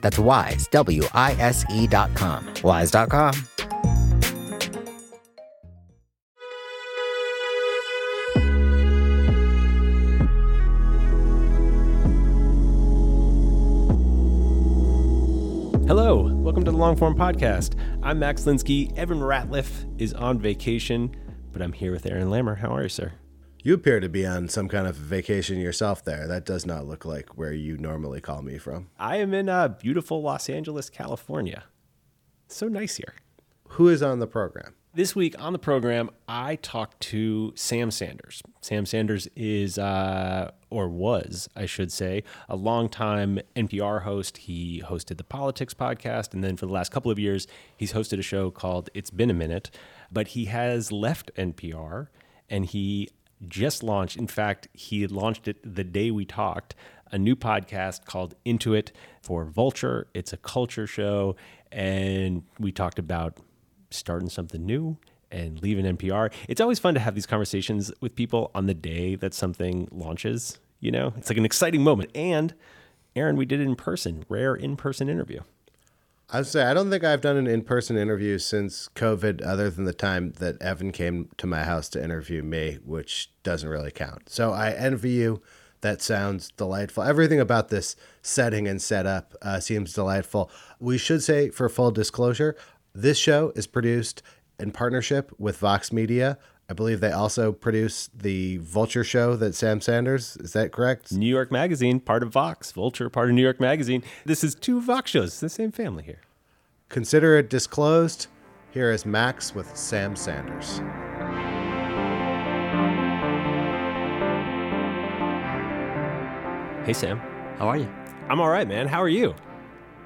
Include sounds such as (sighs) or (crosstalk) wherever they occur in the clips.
That's wise, W I S E dot com. Wise.com. Hello, welcome to the Longform Podcast. I'm Max Linsky. Evan Ratliff is on vacation, but I'm here with Aaron Lammer. How are you, sir? You appear to be on some kind of vacation yourself there. That does not look like where you normally call me from. I am in uh, beautiful Los Angeles, California. So nice here. Who is on the program? This week on the program, I talked to Sam Sanders. Sam Sanders is, uh, or was, I should say, a longtime NPR host. He hosted the Politics podcast, and then for the last couple of years, he's hosted a show called It's Been a Minute. But he has left NPR, and he just launched. In fact, he launched it the day we talked. A new podcast called Into It for Vulture. It's a culture show, and we talked about starting something new and leaving NPR. It's always fun to have these conversations with people on the day that something launches. You know, it's like an exciting moment. And Aaron, we did it in person, rare in person interview. I would say I don't think I've done an in-person interview since COVID, other than the time that Evan came to my house to interview me, which doesn't really count. So I envy you. That sounds delightful. Everything about this setting and setup uh, seems delightful. We should say, for full disclosure, this show is produced in partnership with Vox Media. I believe they also produce the Vulture show that Sam Sanders, is that correct? New York Magazine, part of Vox, Vulture, part of New York Magazine. This is two Vox shows, it's the same family here. Consider it disclosed. Here is Max with Sam Sanders. Hey, Sam. How are you? I'm all right, man. How are you?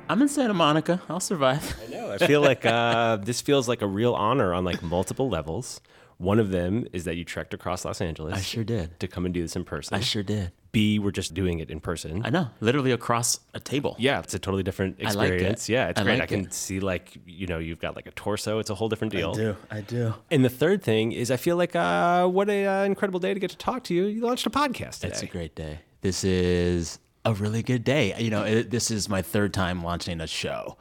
I'm in Santa Monica. I'll survive. I know. I feel like uh, this feels like a real honor on like multiple levels. One of them is that you trekked across Los Angeles. I sure did. To come and do this in person. I sure did. B, we're just doing it in person. I know, literally across a table. Yeah, it's a totally different experience. I like it. Yeah, it's I great. like I can it. see like you know you've got like a torso. It's a whole different deal. I do. I do. And the third thing is, I feel like uh, what a uh, incredible day to get to talk to you. You launched a podcast today. It's a great day. This is a really good day. You know, it, this is my third time launching a show.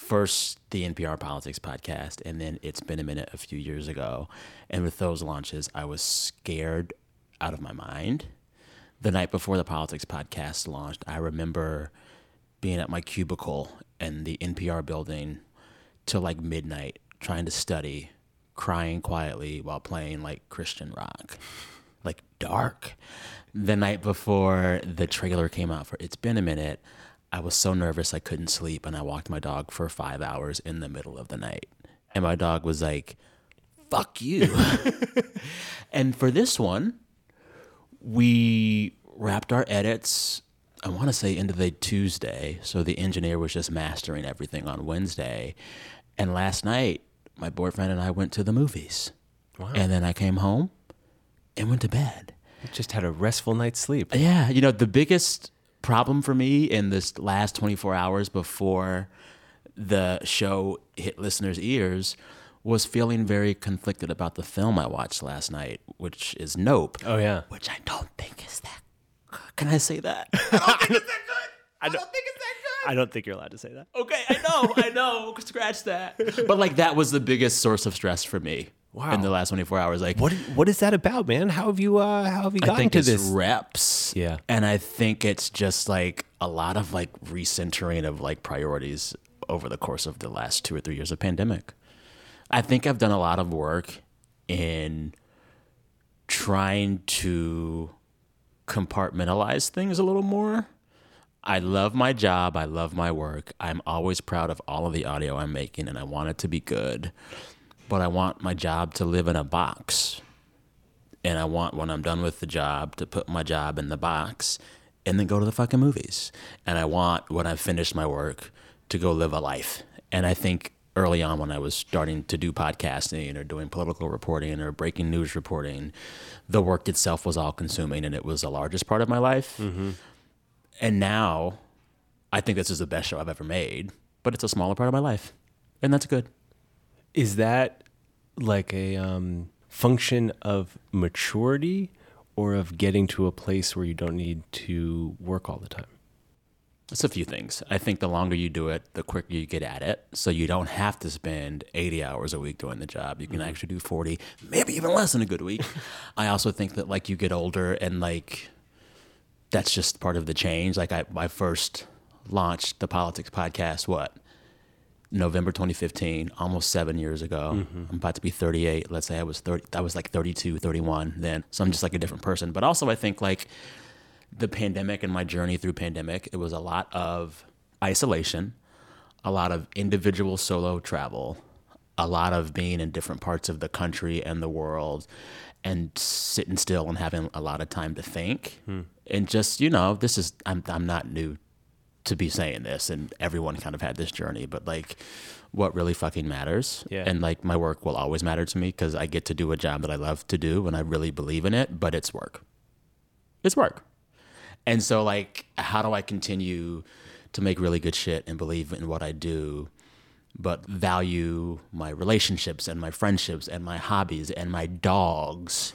First, the NPR Politics podcast, and then it's been a minute a few years ago. And with those launches, I was scared out of my mind. The night before the Politics podcast launched, I remember being at my cubicle in the NPR building till like midnight, trying to study, crying quietly while playing like Christian rock, like dark. The night before the trailer came out for It's Been a Minute, I was so nervous I couldn't sleep and I walked my dog for five hours in the middle of the night. And my dog was like, fuck you. (laughs) and for this one, we wrapped our edits i want to say into the tuesday so the engineer was just mastering everything on wednesday and last night my boyfriend and i went to the movies and then i came home and went to bed You just had a restful night's sleep. yeah you know the biggest problem for me in this last 24 hours before the show hit listeners ears was feeling very conflicted about the film i watched last night which is nope Oh yeah. which I don't think is that. Can I say that? (laughs) I don't think it's that good. I don't, think it's that good. I don't think you're allowed to say that. Okay, I know, I know. Scratch that. But like that was the biggest source of stress for me. Wow. In the last 24 hours, like What what is that about, man? How have you uh how have you I gotten think to it's this? reps. Yeah. And I think it's just like a lot of like recentering of like priorities over the course of the last two or three years of pandemic. I think I've done a lot of work in trying to compartmentalize things a little more. I love my job. I love my work. I'm always proud of all of the audio I'm making and I want it to be good. But I want my job to live in a box and I want when I'm done with the job to put my job in the box and then go to the fucking movies. And I want when I've finished my work to go live a life. And I think early on when I was starting to do podcasting or doing political reporting or breaking news reporting, the work itself was all consuming and it was the largest part of my life. Mm-hmm. And now I think this is the best show I've ever made, but it's a smaller part of my life. And that's good. Is that like a um, function of maturity or of getting to a place where you don't need to work all the time? It's a few things. I think the longer you do it, the quicker you get at it. So you don't have to spend 80 hours a week doing the job. You can actually do 40, maybe even less in a good week. (laughs) I also think that like you get older and like that's just part of the change. Like I, I first launched the politics podcast, what? November 2015, almost seven years ago. Mm-hmm. I'm about to be 38. Let's say I was 30, I was like 32, 31 then. So I'm just like a different person. But also I think like the pandemic and my journey through pandemic, it was a lot of isolation, a lot of individual solo travel, a lot of being in different parts of the country and the world and sitting still and having a lot of time to think. Hmm. And just, you know, this is I'm I'm not new to be saying this and everyone kind of had this journey, but like what really fucking matters. Yeah. And like my work will always matter to me because I get to do a job that I love to do and I really believe in it, but it's work. It's work. And so, like, how do I continue to make really good shit and believe in what I do, but value my relationships and my friendships and my hobbies and my dogs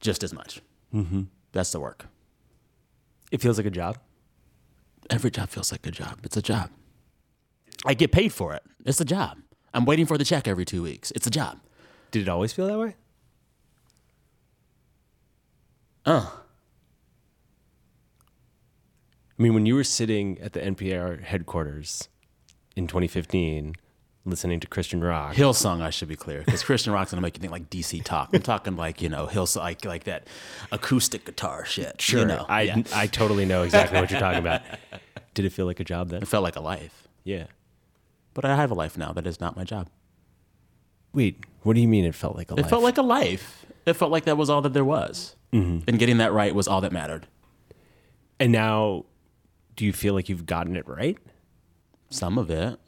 just as much? Mm-hmm. That's the work. It feels like a job. Every job feels like a job. It's a job. I get paid for it. It's a job. I'm waiting for the check every two weeks. It's a job. Did it always feel that way? Uh, I mean, when you were sitting at the NPR headquarters in 2015, listening to Christian rock, Hillsong, I should be clear, because Christian rock's gonna make you think like DC talk. I'm talking like you know Hillsong, like like that acoustic guitar shit. sure, you know, I yeah. I totally know exactly what you're talking about. (laughs) Did it feel like a job then? it felt like a life, Yeah. but I have a life now that is not my job. Wait, what do you mean it felt like a life? It life? felt like a life. It felt like that was all that there was, mm-hmm. and getting that right was all that mattered. and now, do you feel like you've gotten it right? Some of it.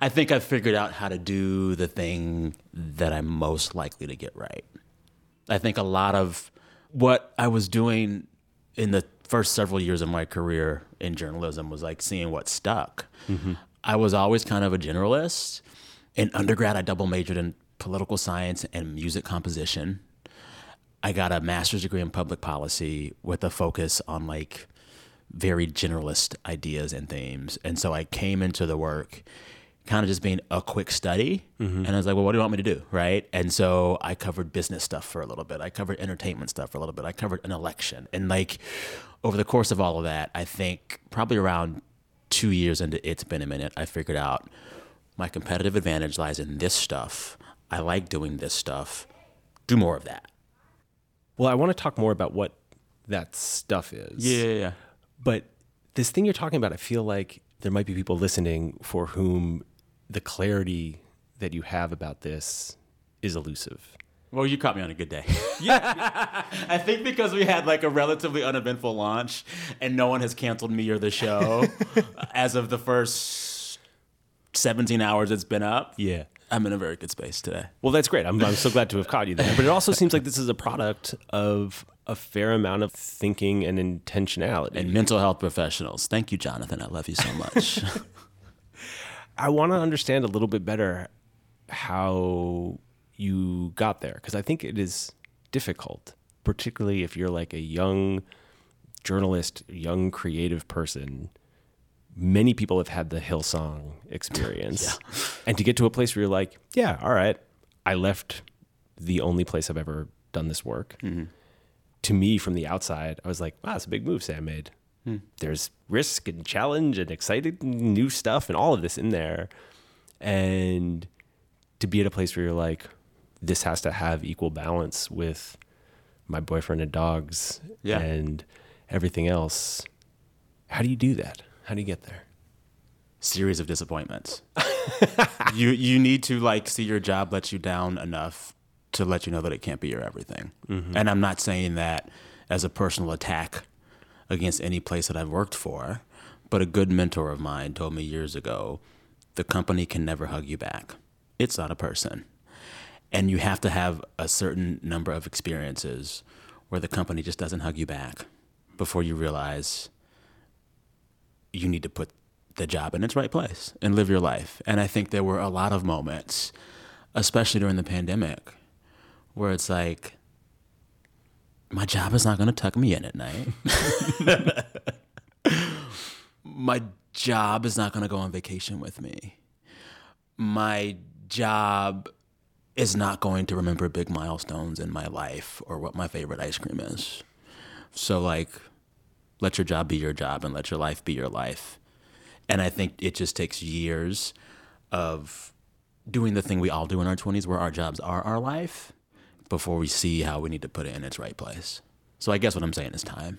I think I've figured out how to do the thing that I'm most likely to get right. I think a lot of what I was doing in the first several years of my career in journalism was like seeing what stuck. Mm-hmm. I was always kind of a generalist. In undergrad, I double majored in political science and music composition. I got a master's degree in public policy with a focus on like very generalist ideas and themes. And so I came into the work kind of just being a quick study. Mm-hmm. And I was like, well, what do you want me to do? Right. And so I covered business stuff for a little bit. I covered entertainment stuff for a little bit. I covered an election. And like over the course of all of that, I think probably around two years into It's Been a Minute, I figured out my competitive advantage lies in this stuff. I like doing this stuff. Do more of that. Well, I want to talk more about what that stuff is. Yeah, yeah, yeah. But this thing you're talking about, I feel like there might be people listening for whom the clarity that you have about this is elusive. Well, you caught me on a good day. (laughs) Yeah. (laughs) I think because we had like a relatively uneventful launch and no one has canceled me or the show (laughs) as of the first 17 hours it's been up. Yeah. I'm in a very good space today. Well, that's great. I'm, I'm so glad to have caught you there. But it also seems like this is a product of a fair amount of thinking and intentionality. And mental health professionals. Thank you, Jonathan. I love you so much. I want to understand a little bit better how you got there because I think it is difficult, particularly if you're like a young journalist, young creative person many people have had the Hillsong experience. (laughs) And to get to a place where you're like, yeah, all right, I left the only place I've ever done this work. Mm-hmm. To me, from the outside, I was like, wow, it's a big move Sam made. Hmm. There's risk and challenge and exciting new stuff and all of this in there. And to be at a place where you're like, this has to have equal balance with my boyfriend and dogs Yeah. and everything else. How do you do that? How do you get there? series of disappointments. (laughs) you you need to like see your job let you down enough to let you know that it can't be your everything. Mm-hmm. And I'm not saying that as a personal attack against any place that I've worked for, but a good mentor of mine told me years ago, the company can never hug you back. It's not a person. And you have to have a certain number of experiences where the company just doesn't hug you back before you realize you need to put the job in its right place and live your life. And I think there were a lot of moments, especially during the pandemic, where it's like, my job is not going to tuck me in at night. (laughs) my job is not going to go on vacation with me. My job is not going to remember big milestones in my life or what my favorite ice cream is. So, like, let your job be your job and let your life be your life. And I think it just takes years of doing the thing we all do in our 20s where our jobs are our life before we see how we need to put it in its right place. So I guess what I'm saying is time.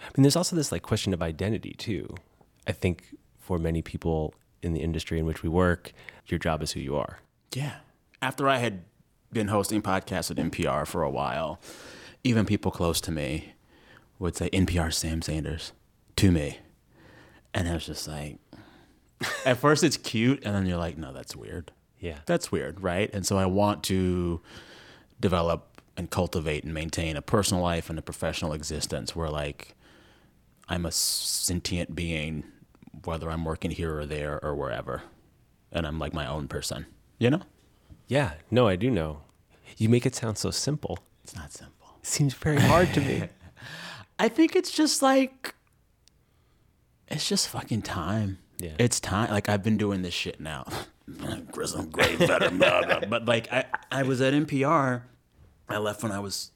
I mean, there's also this like question of identity too. I think for many people in the industry in which we work, your job is who you are. Yeah. After I had been hosting podcasts at NPR for a while, even people close to me would say NPR Sam Sanders to me. And I was just like, (laughs) at first it's cute, and then you're like, no, that's weird. Yeah. That's weird, right? And so I want to develop and cultivate and maintain a personal life and a professional existence where, like, I'm a sentient being, whether I'm working here or there or wherever. And I'm like my own person, you know? Yeah. No, I do know. You make it sound so simple. It's not simple. It seems very hard to me. (laughs) I think it's just like it's just fucking time. Yeah. It's time. Like I've been doing this shit now. (laughs) Chris, I'm great, better, blah, (laughs) blah. but like I, I was at NPR. I left when I was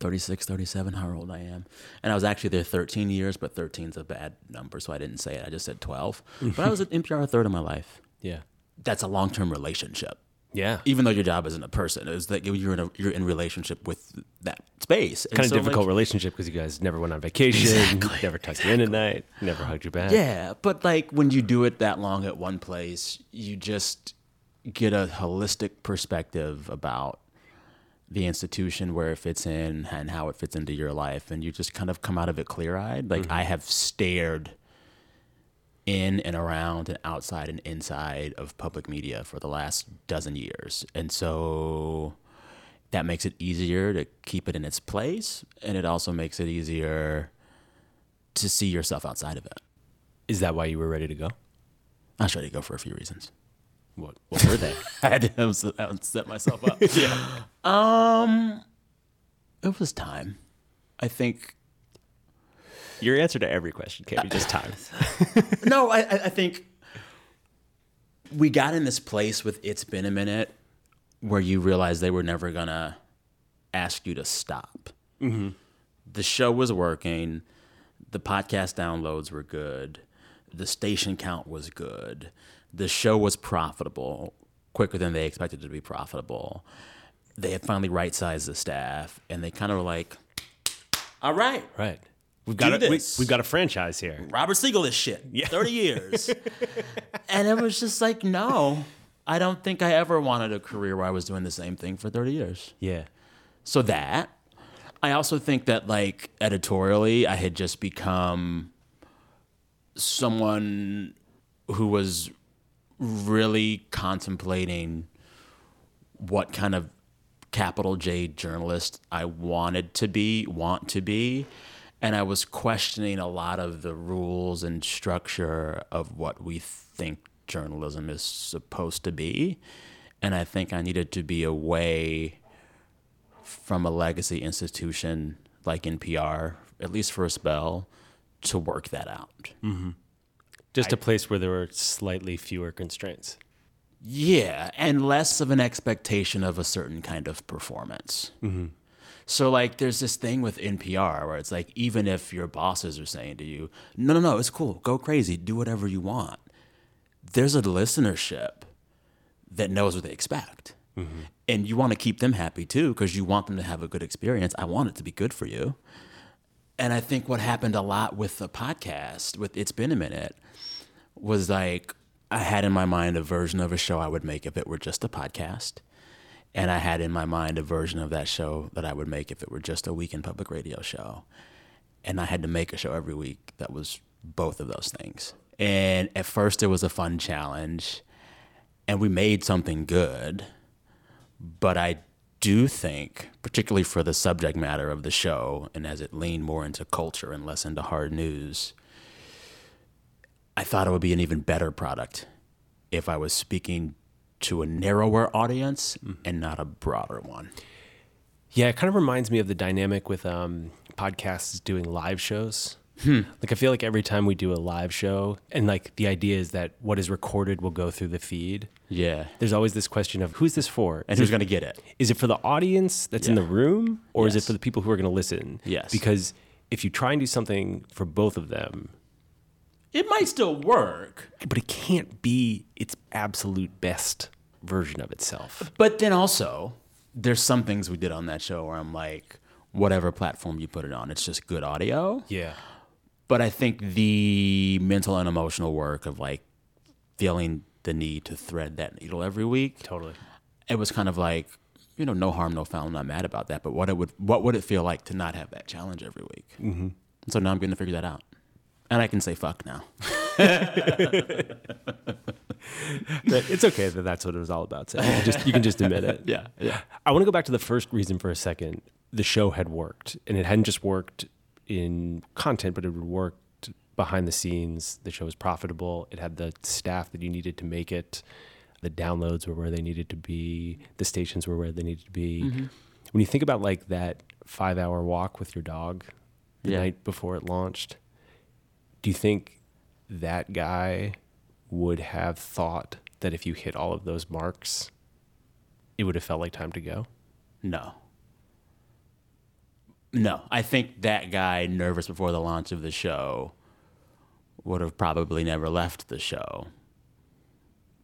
36, 37, how old I am. And I was actually there 13 years, but 13's a bad number, so I didn't say it. I just said 12. but I was at NPR a third of my life. Yeah. That's a long-term relationship. Yeah. Even though your job isn't a person, it's that you're in a you're in relationship with that space. And Kind of so, like, difficult relationship because you guys never went on vacation, never tucked you in at night, never hugged your back. Yeah, but like when you do it that long at one place, you just get a holistic perspective about the institution, where it fits in, and how it fits into your life, and you just kind of come out of it clear eyed. Like mm-hmm. I have stared in and around and outside and inside of public media for the last dozen years, and so that makes it easier to keep it in its place, and it also makes it easier to see yourself outside of it. Is that why you were ready to go? I was ready to go for a few reasons. What, what were they? (laughs) I had to set- I had to set myself up. (laughs) yeah. Um, it was time. I think. Your answer to every question can't be just time. (laughs) No, I, I think we got in this place with "It's Been a Minute," where you realize they were never gonna ask you to stop. Mm-hmm. The show was working. The podcast downloads were good. The station count was good. The show was profitable quicker than they expected it to be profitable. They had finally right sized the staff, and they kind of were like, "All right, Right. We've got Do a, we, we've got a franchise here. Robert Siegel this shit. 30 years. (laughs) and it was just like, no, I don't think I ever wanted a career where I was doing the same thing for 30 years. Yeah. So that. I also think that, like, editorially, I had just become someone who was really contemplating what kind of capital J journalist I wanted to be, want to be. And I was questioning a lot of the rules and structure of what we think journalism is supposed to be. And I think I needed to be away from a legacy institution like NPR, at least for a spell, to work that out. Mm-hmm. Just a place where there were slightly fewer constraints. Yeah, and less of an expectation of a certain kind of performance. Mm-hmm. So, like, there's this thing with NPR where it's like, even if your bosses are saying to you, no, no, no, it's cool, go crazy, do whatever you want, there's a listenership that knows what they expect. Mm-hmm. And you want to keep them happy too, because you want them to have a good experience. I want it to be good for you. And I think what happened a lot with the podcast, with It's Been a Minute, was like I had in my mind a version of a show I would make if it were just a podcast. And I had in my mind a version of that show that I would make if it were just a weekend public radio show. And I had to make a show every week that was both of those things. And at first, it was a fun challenge, and we made something good. But I do think, particularly for the subject matter of the show, and as it leaned more into culture and less into hard news, I thought it would be an even better product if I was speaking to a narrower audience and not a broader one. Yeah, it kind of reminds me of the dynamic with um, podcasts doing live shows. Like I feel like every time we do a live show, and like the idea is that what is recorded will go through the feed. Yeah. There's always this question of who's this for? And Is who's going to get it? Is it for the audience that's in the room, or is it for the people who are going to listen? Yes. Because if you try and do something for both of them, It might still work. but it can't be its absolute best version of itself. But then also, there's some things we did on that show where I'm like, whatever platform you put it on, it's just good audio. Yeah. But I think the mental and emotional work of like feeling the need to thread that needle every week, Totally. it was kind of like, you know, no harm, no foul. I'm not mad about that. But what it would, what would it feel like to not have that challenge every week? Mm-hmm. So now I'm going to figure that out, and I can say fuck now. (laughs) But it's okay that that's what it was all about. So you can just, you can just admit it. (laughs) Yeah, yeah. I want to go back to the first reason for a second. The show had worked, and it hadn't just worked in content, but it worked behind the scenes. The show was profitable. It had the staff that you needed to make it. The downloads were where they needed to be. The stations were where they needed to be. Mm-hmm. When you think about like that five-hour walk with your dog the Yeah. night before it launched, do you think that guy would have thought that if you hit all of those marks, it would have felt like time to go? No. No, I think that guy, nervous before the launch of the show, would have probably never left the show.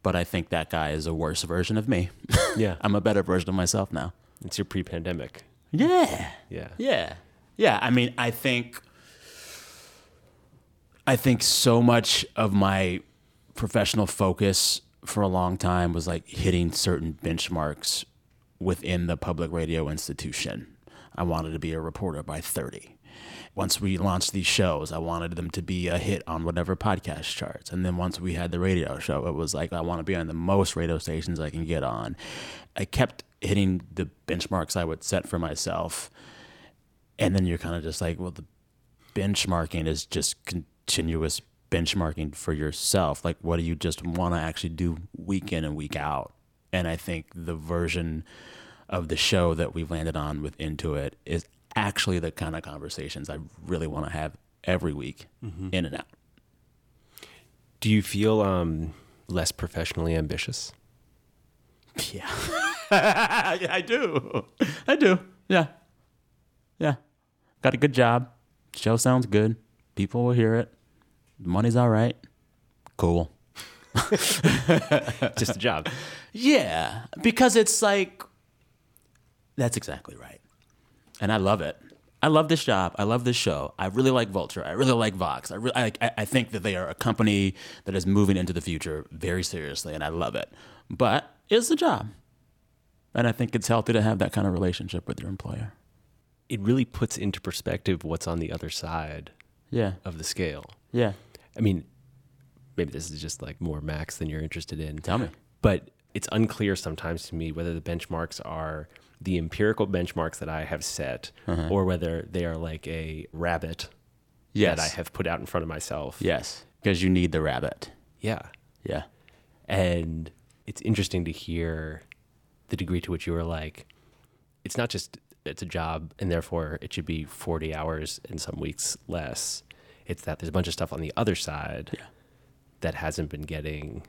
But I think that guy is a worse version of me. (laughs) Yeah. I'm a better version of myself now. It's your pre pandemic. Yeah. Yeah. Yeah. Yeah. I mean, I think I think so much of my professional focus for a long time was like hitting certain benchmarks within the public radio institution. I wanted to be a reporter by 30. Once we launched these shows, I wanted them to be a hit on whatever podcast charts. And then once we had the radio show, it was like, I want to be on the most radio stations I can get on. I kept hitting the benchmarks I would set for myself. And then you're kind of just like, well, the benchmarking is just continuous benchmarking for yourself. Like, what do you just want to actually do week in and week out? And I think the version of the show that we've landed on with Into It is actually the kind of conversations I really want to have every week, in and out. Do you feel um, less professionally ambitious? (laughs) Yeah. yeah, (laughs) I do. I do. Yeah. Yeah. Got a good job. Show sounds good. People will hear it. The money's all right. Cool. (laughs) Just a job. Yeah, because it's like that's exactly right. And I love it. I love this job. I love this show. I really like Vulture. I really like Vox. I, re- I, I- I think that they are a company that is moving into the future very seriously, and I love it. But it's a job. And I think it's healthy to have that kind of relationship with your employer. It really puts into perspective what's on the other side Yeah. of the scale. Yeah. I mean, maybe this is just like more max than you're interested in. Tell me. But it's unclear sometimes to me whether the benchmarks are the empirical benchmarks that I have set uh-huh. or whether they are like a rabbit Yes. that I have put out in front of myself. Yes. Because you need the rabbit. Yeah. Yeah. And it's interesting to hear the degree to which you were like, it's not just it's a job and therefore it should be 40 hours and some weeks less. It's that there's a bunch of stuff on the other side that hasn't been getting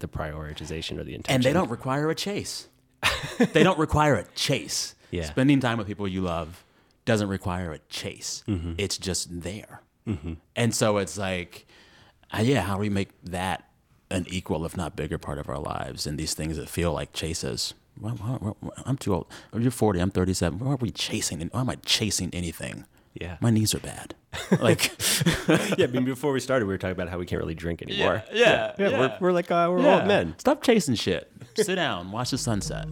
the prioritization or the attention. and they don't require a chase. (laughs) they don't require a chase. Yeah. Spending time with people you love doesn't require a chase. Mm-hmm. It's just there. And so it's like, uh, yeah, how do we make that an equal, if not bigger, part of our lives? And these things that feel like chases. I'm too old. You're 40. I'm 37. Why are we chasing? Why am I chasing anything? Yeah. My knees are bad. (laughs) Like, (laughs) yeah, I mean, before we started, we were talking about how we can't really drink anymore. yeah, yeah, We're, we're like uh, we're Yeah. old men. Stop chasing shit. (laughs) Sit down, watch the sunset.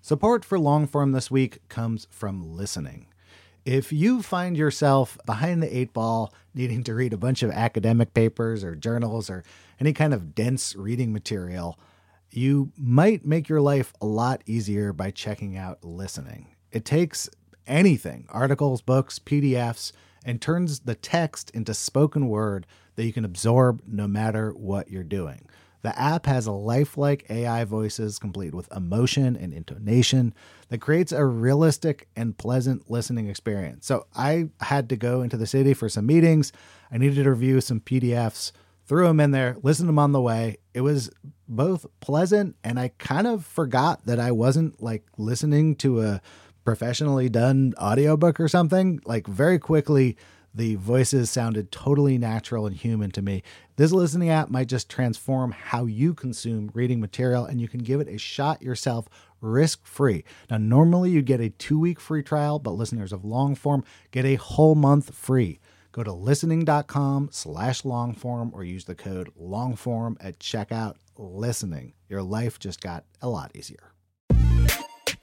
Support for Longform this week comes from listening. If you find yourself behind the eight ball, needing to read a bunch of academic papers or journals or any kind of dense reading material, you might make your life a lot easier by checking out listening. It takes anything articles, books, PDFs and turns the text into spoken word that you can absorb no matter what you're doing. The app has lifelike AI voices complete with emotion and intonation that creates a realistic and pleasant listening experience. So I had to go into the city for some meetings. I needed to review some PDFs, threw them in there, listened to them on the way. It was both pleasant and I kind of forgot that I wasn't like listening to a professionally done audiobook or something. Like very quickly, the voices sounded totally natural and human to me. This listening app might just transform how you consume reading material, and you can give it a shot yourself risk free. Now, normally you'd get a two week free trial, but listeners of long form get a whole month free. Go to listening.com slash longform or use the code longform at checkout. Listening. Your life just got a lot easier.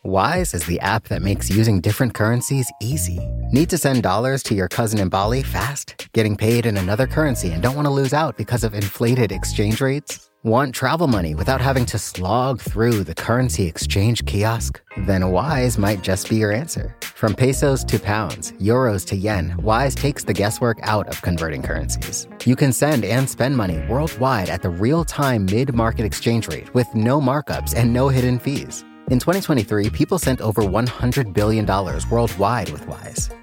Wise is the app that makes using different currencies easy. Need to send dollars to your cousin in Bali fast? Getting paid in another currency and don't want to lose out because of inflated exchange rates? Want travel money without having to slog through the currency exchange kiosk? Then Wise might just be your answer. From pesos to pounds, euros to yen, Wise takes the guesswork out of converting currencies. You can send and spend money worldwide at the real time mid market exchange rate with no markups and no hidden fees. In 2023, people sent over $100 billion worldwide with Wise.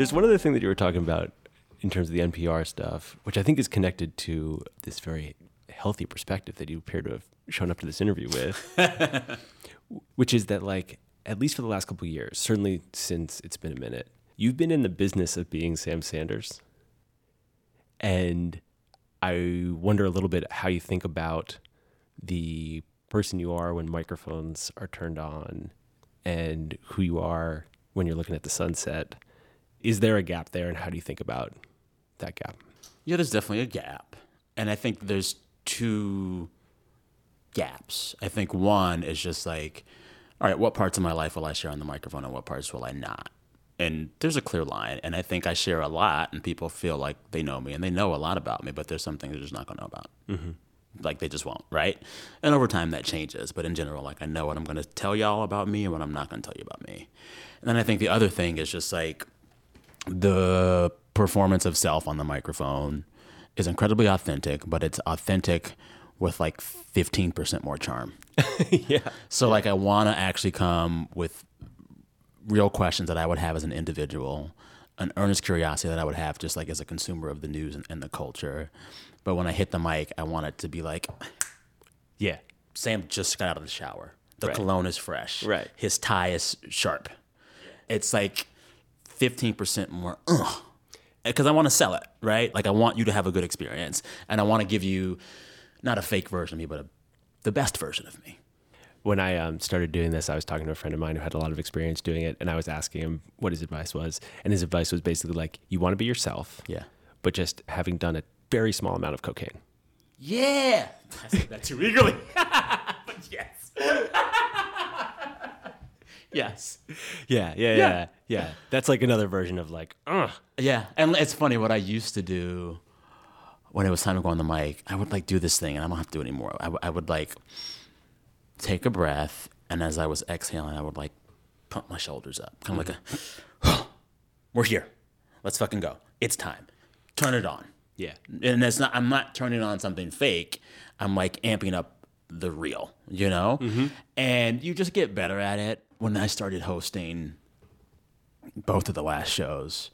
There's one other thing that you were talking about in terms of the NPR stuff, which I think is connected to this very healthy perspective that you appear to have shown up to this interview with, (laughs) which is that, like, at least for the last couple of years, certainly since it's been a minute, you've been in the business of being Sam Sanders. And I wonder a little bit how you think about the person you are when microphones are turned on and who you are when you're looking at the sunset. Is there a gap there, and how do you think about that gap? Yeah, there's definitely a gap. And I think there's two gaps. I think one is just like, all right, what parts of my life will I share on the microphone and what parts will I not? And there's a clear line. And I think I share a lot, and people feel like they know me and they know a lot about me, but there's some things they're just not going to know about. Mm-hmm. Like they just won't, right? And over time that changes. But in general, like I know what I'm going to tell y'all about me and what I'm not going to tell you about me. And then I think the other thing is just like, the performance of self on the microphone is incredibly authentic, but it's authentic with like 15% more charm. (laughs) yeah. So like I want to actually come with real questions that I would have as an individual, an earnest curiosity that I would have just like as a consumer of the news and, and the culture. But when I hit the mic, I want it to be like Yeah. Sam just got out of the shower. The Right. cologne is fresh. Right. His tie is sharp. It's like 15% more. Because I want to sell it, right? Like I want you to have a good experience. And I want to give you not a fake version of me, but a, the best version of me. When I um, started doing this, I was talking to a friend of mine who had a lot of experience doing it, and I was asking him what his advice was. And his advice was basically like, you want to be yourself, Yeah. but just having done a very small amount of cocaine. Yeah. (laughs) I said that too eagerly. (laughs) but yes. (laughs) yes. Yeah, yeah, yeah, yeah. That's like another version of like, ugh. Yeah, and it's funny what I used to do when it was time to go on the mic. I would like do this thing, and I don't have to do it anymore. I, w- I would like take a breath, and as I was exhaling, I would like pump my shoulders up, kind of like a, we're here, let's fucking go. It's time. Turn it on. Yeah. and it's not. I'm not turning on something fake. I'm like amping up the real, you know. Mm-hmm. And you just get better at it. When I started hosting both of the last shows,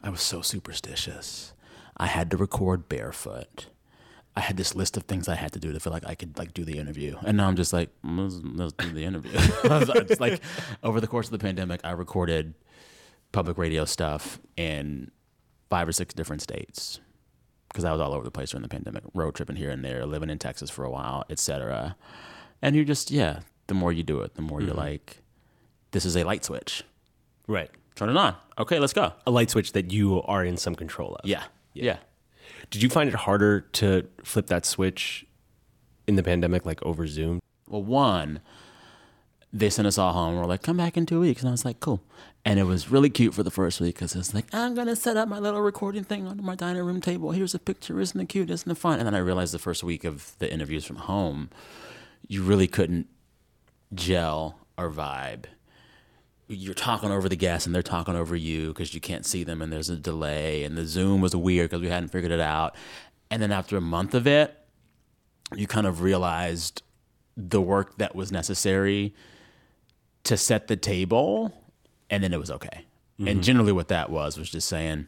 I was so superstitious. I had to record barefoot. I had this list of things I had to do to feel like I could like do the interview, and now I'm just like, mm, let's, let's do the interview. (laughs) it's like over the course of the pandemic, I recorded public radio stuff in five or six different states because I was all over the place during the pandemic, road tripping here and there, living in Texas for a while, etc. And you just yeah, the more you do it, the more you're mm-hmm. like, this is a light switch. Right. Turn it on. Okay, let's go. A light switch that you are in some control of. Yeah, yeah. yeah. Did you find it harder to flip that switch in the pandemic, like over Zoom? Well, one, they sent us all home. We're like, come back in two weeks. And I was like, cool. And it was really cute for the first week because it's like, I'm going to set up my little recording thing under my dining room table. Here's a picture. Isn't it cute? Isn't it fun? And then I realized the first week of the interviews from home, you really couldn't gel or vibe. You're talking over the guests and they're talking over you because you can't see them and there's a delay. And the Zoom was weird because we hadn't figured it out. And then after a month of it, you kind of realized the work that was necessary to set the table and then it was okay. And mm-hmm. generally what that was was just saying,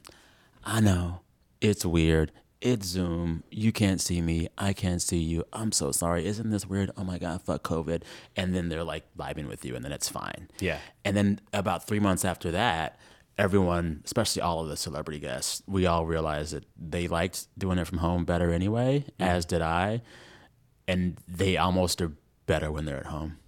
I know it's weird. It's Zoom. You can't see me. I can't see you. I'm so sorry. Isn't this weird? Oh my God, fuck COVID. And then they're like vibing with you and then it's fine. Yeah. And then about three months after that, everyone, especially all of the celebrity guests, we all realized that they liked doing it from home better anyway, as did I. And they almost are better when they're at home.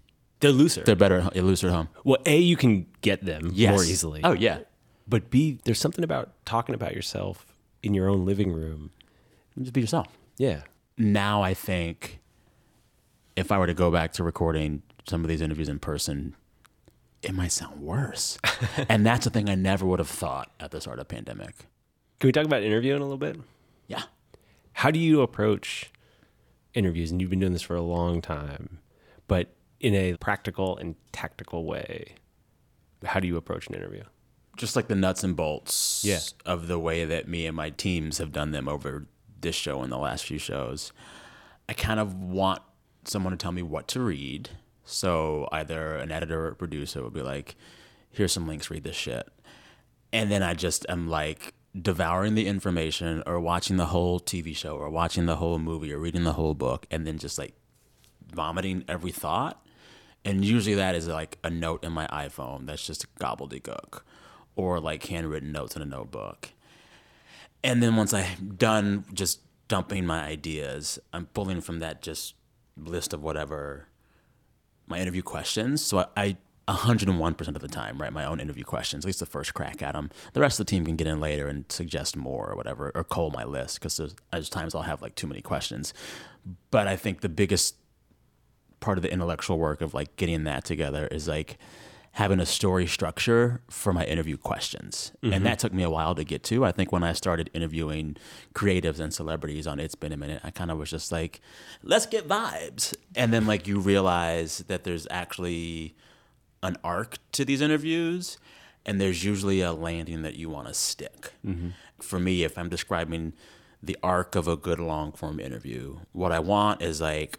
They're looser. They're better, at looser at home. well, A, you can get them Yes. more easily. Oh, yeah. But B, there's something about talking about yourself in your own living room. Just be yourself. Yeah. now I think if I were to go back to recording some of these interviews in person, it might sound worse. (laughs) and that's a thing I never would have thought at the start of the pandemic. Can we talk about interviewing a little bit? Yeah. How do you approach interviews? And you've been doing this for a long time, but in a practical and tactical way. How do you approach an interview? Just like the nuts and bolts Yeah. of the way that me and my teams have done them over this show and the last few shows. I kind of want someone to tell me what to read. So either an editor or a producer would be like, here's some links, read this shit. And then I just am like devouring the information or watching the whole TV show or watching the whole movie or reading the whole book and then just like vomiting every thought. And usually that is like a note in my iPhone that's just gobbledygook or like handwritten notes in a notebook. And then once I'm done just dumping my ideas, I'm pulling from that just list of whatever my interview questions. So I, I 101% of the time write my own interview questions, at least the first crack at them. The rest of the team can get in later and suggest more or whatever, or cull my list because there's, there's times I'll have like too many questions. But I think the biggest part of the intellectual work of like getting that together is like having a story structure for my interview questions. And mm-hmm. that took me a while to get to. I think when I started interviewing creatives and celebrities on It's Been a Minute, I kind of was just like, let's get vibes. And then like you realize that there's actually an arc to these interviews and there's usually a landing that you want to stick. Mm-hmm. For me, if I'm describing the arc of a good long form interview, what I want is like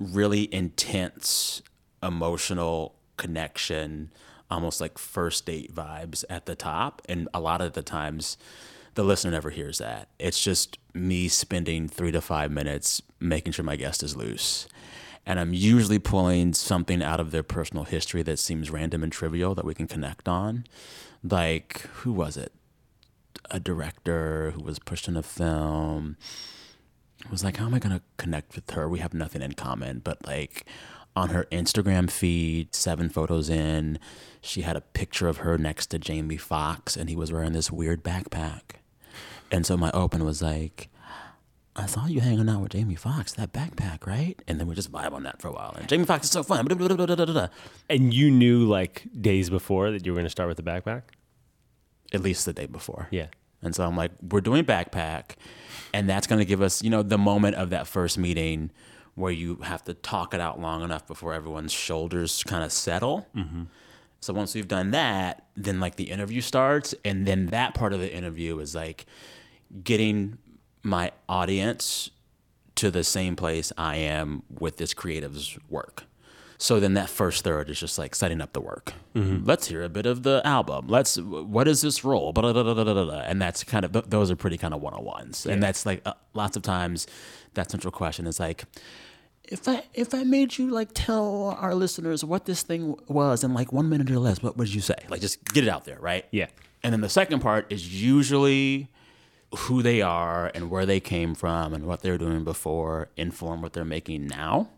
really intense emotional connection, almost like first date vibes at the top. And a lot of the times, the listener never hears that. It's just me spending three to five minutes making sure my guest is loose. And I'm usually pulling something out of their personal history that seems random and trivial that we can connect on. Like, who was it? A director who was pushed in a film was like, how am I going to connect with her? We have nothing in common. But like on her Instagram feed, seven photos in, she had a picture of her next to Jamie Foxx and he was wearing this weird backpack. And so my open was like, I saw you hanging out with Jamie Foxx, that backpack, right? And then we just vibe on that for a while. And Jamie Foxx is so fun. And you knew like days before that you were going to start with the backpack? At least the day before. Yeah. And so I'm like, we're doing backpack, and that's going to give us, you know, the moment of that first meeting where you have to talk it out long enough before everyone's shoulders kind of settle. So once we've done that, then like the interview starts, and then that part of the interview is like getting my audience to the same place I am with this creative's work. So then that first third is just like setting up the work. Let's hear a bit of the album. Let's what is this role? Blah, blah, blah. And that's kind of those are pretty kind of one on ones. And that's like uh, lots of times that central question is like if I if I made you like tell our listeners what this thing was in like one minute or less, what would you say? Like just get it out there, right? Yeah. And then the second part is usually who they are and where they came from and what they were doing before inform what they're making now.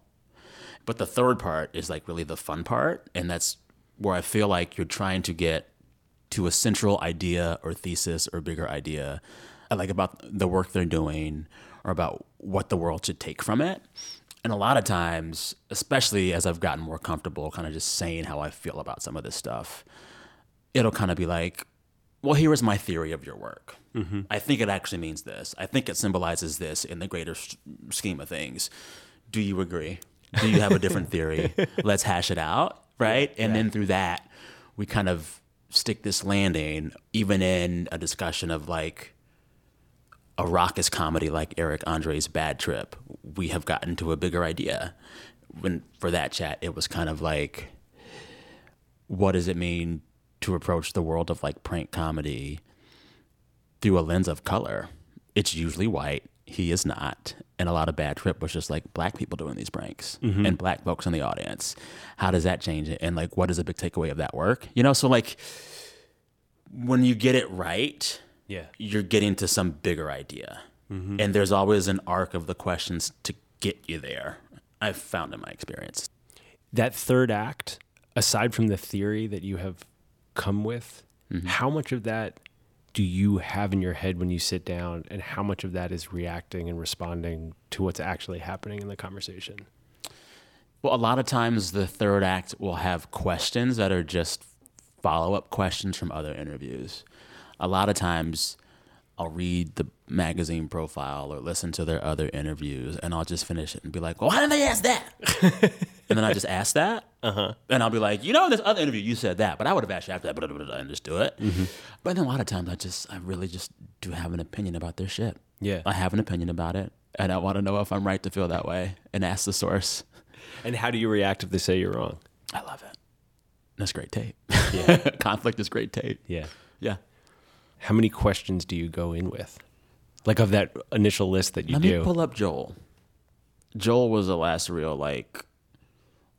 But the third part is like really the fun part, and that's where I feel like you're trying to get to a central idea or thesis or bigger idea, like about the work they're doing or about what the world should take from it. And a lot of times, especially as I've gotten more comfortable kind of just saying how I feel about some of this stuff, it'll kind of be like, well, here is my theory of your work. Mm-hmm. I think it actually means this. I think it symbolizes this in the greater s- scheme of things. Do you agree? Do you have a different (laughs) theory? Let's hash it out, right? And then through that, we kind of stick this landing, even in a discussion of like a raucous comedy like Eric Andre's Bad Trip. We have gotten to a bigger idea. When for that chat, it was kind of like, what does it mean to approach the world of like prank comedy through a lens of color? It's usually white. He is not. And a lot of Bad Trip was just like black people doing these pranks mm-hmm. and black folks in the audience. How does that change it? And like, what is a big takeaway of that work? You know, so like when you get it right, Yeah. you're getting to some bigger idea. Mm-hmm. And there's always an arc of the questions to get you there. I've found in my experience. That third act, aside from the theory that you have come with, mm-hmm. how much of that do you have in your head when you sit down, and how much of that is reacting and responding to what's actually happening in the conversation? Well, a lot of times the third act will have questions that are just follow up questions from other interviews. A lot of times I'll read the magazine profile or listen to their other interviews and I'll just finish it and be like, well, why didn't they ask that? (laughs) and then I just ask that. Uh-huh. And I'll be like, you know, in this other interview, you said that, but I would have asked you after that, and just do it. But then a lot of times I just, I really just do have an opinion about their shit. Yeah. I have an opinion about it. And I want to know if I'm right to feel that way and ask the source. And how do you react if they say you're wrong? I love it. That's great tape. Yeah. (laughs) Conflict is great tape. Yeah. Yeah. How many questions do you go in with? Like of that initial list that you Let do? me pull up Joel. Joel was the last real like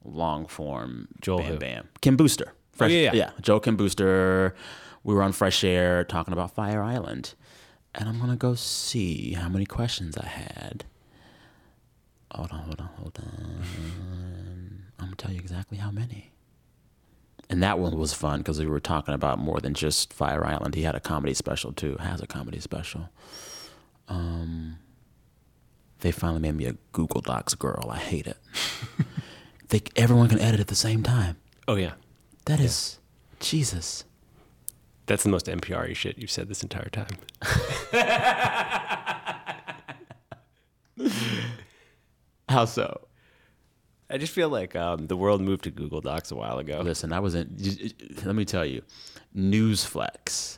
long form Joel Bam who? Bam. Kim Booster. Oh, Fresh, yeah, yeah. Joel Kim Booster. We were on Fresh Air talking about Fire Island. And I'm gonna go see how many questions I had. Hold on, hold on, hold on. I'm gonna tell you exactly how many. And that one was fun because we were talking about more than just Fire Island. He had a comedy special too. Has a comedy special. Um, they finally made me a Google Docs girl. I hate it. (laughs) they everyone can edit at the same time. oh yeah. That is Jesus. That's the most NPR shit you've said this entire time. (laughs) (laughs) How so? I just feel like um, the world moved to Google Docs a while ago. Listen, I was in. Let me tell you, Newsflex.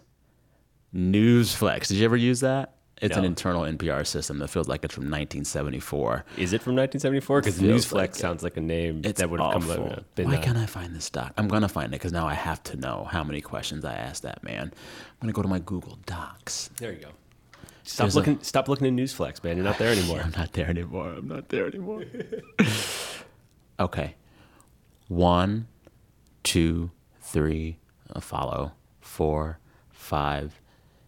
Newsflex. Did you ever use that? It's an internal NPR system that feels like it's from 1974. Is it from 1974? Because Newsflex like sounds like a name that would awful. come up. Been, Why uh, can't I find this doc? I'm gonna find it because now I have to know how many questions I asked that man. I'm gonna go to my Google Docs. There you go. Stop There's a- looking. stop looking at Newsflex, man. You're not there (laughs) anymore. I'm not there anymore. I'm not there anymore. (laughs) okay. One, two, three, uh, follow. Four, five,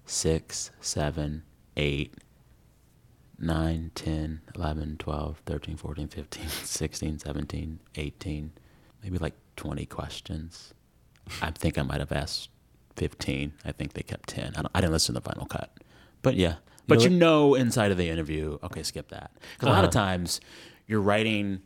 six, seven, eight, nine, 10, 11, 12, 13, 14, 15, (laughs) 16, 17, 18, maybe like 20 questions. I think I might have asked 15. I think they kept 10. I, don't, I didn't listen to the final cut. But yeah, But you know inside of the interview, okay, skip that. Because a lot of times you're writing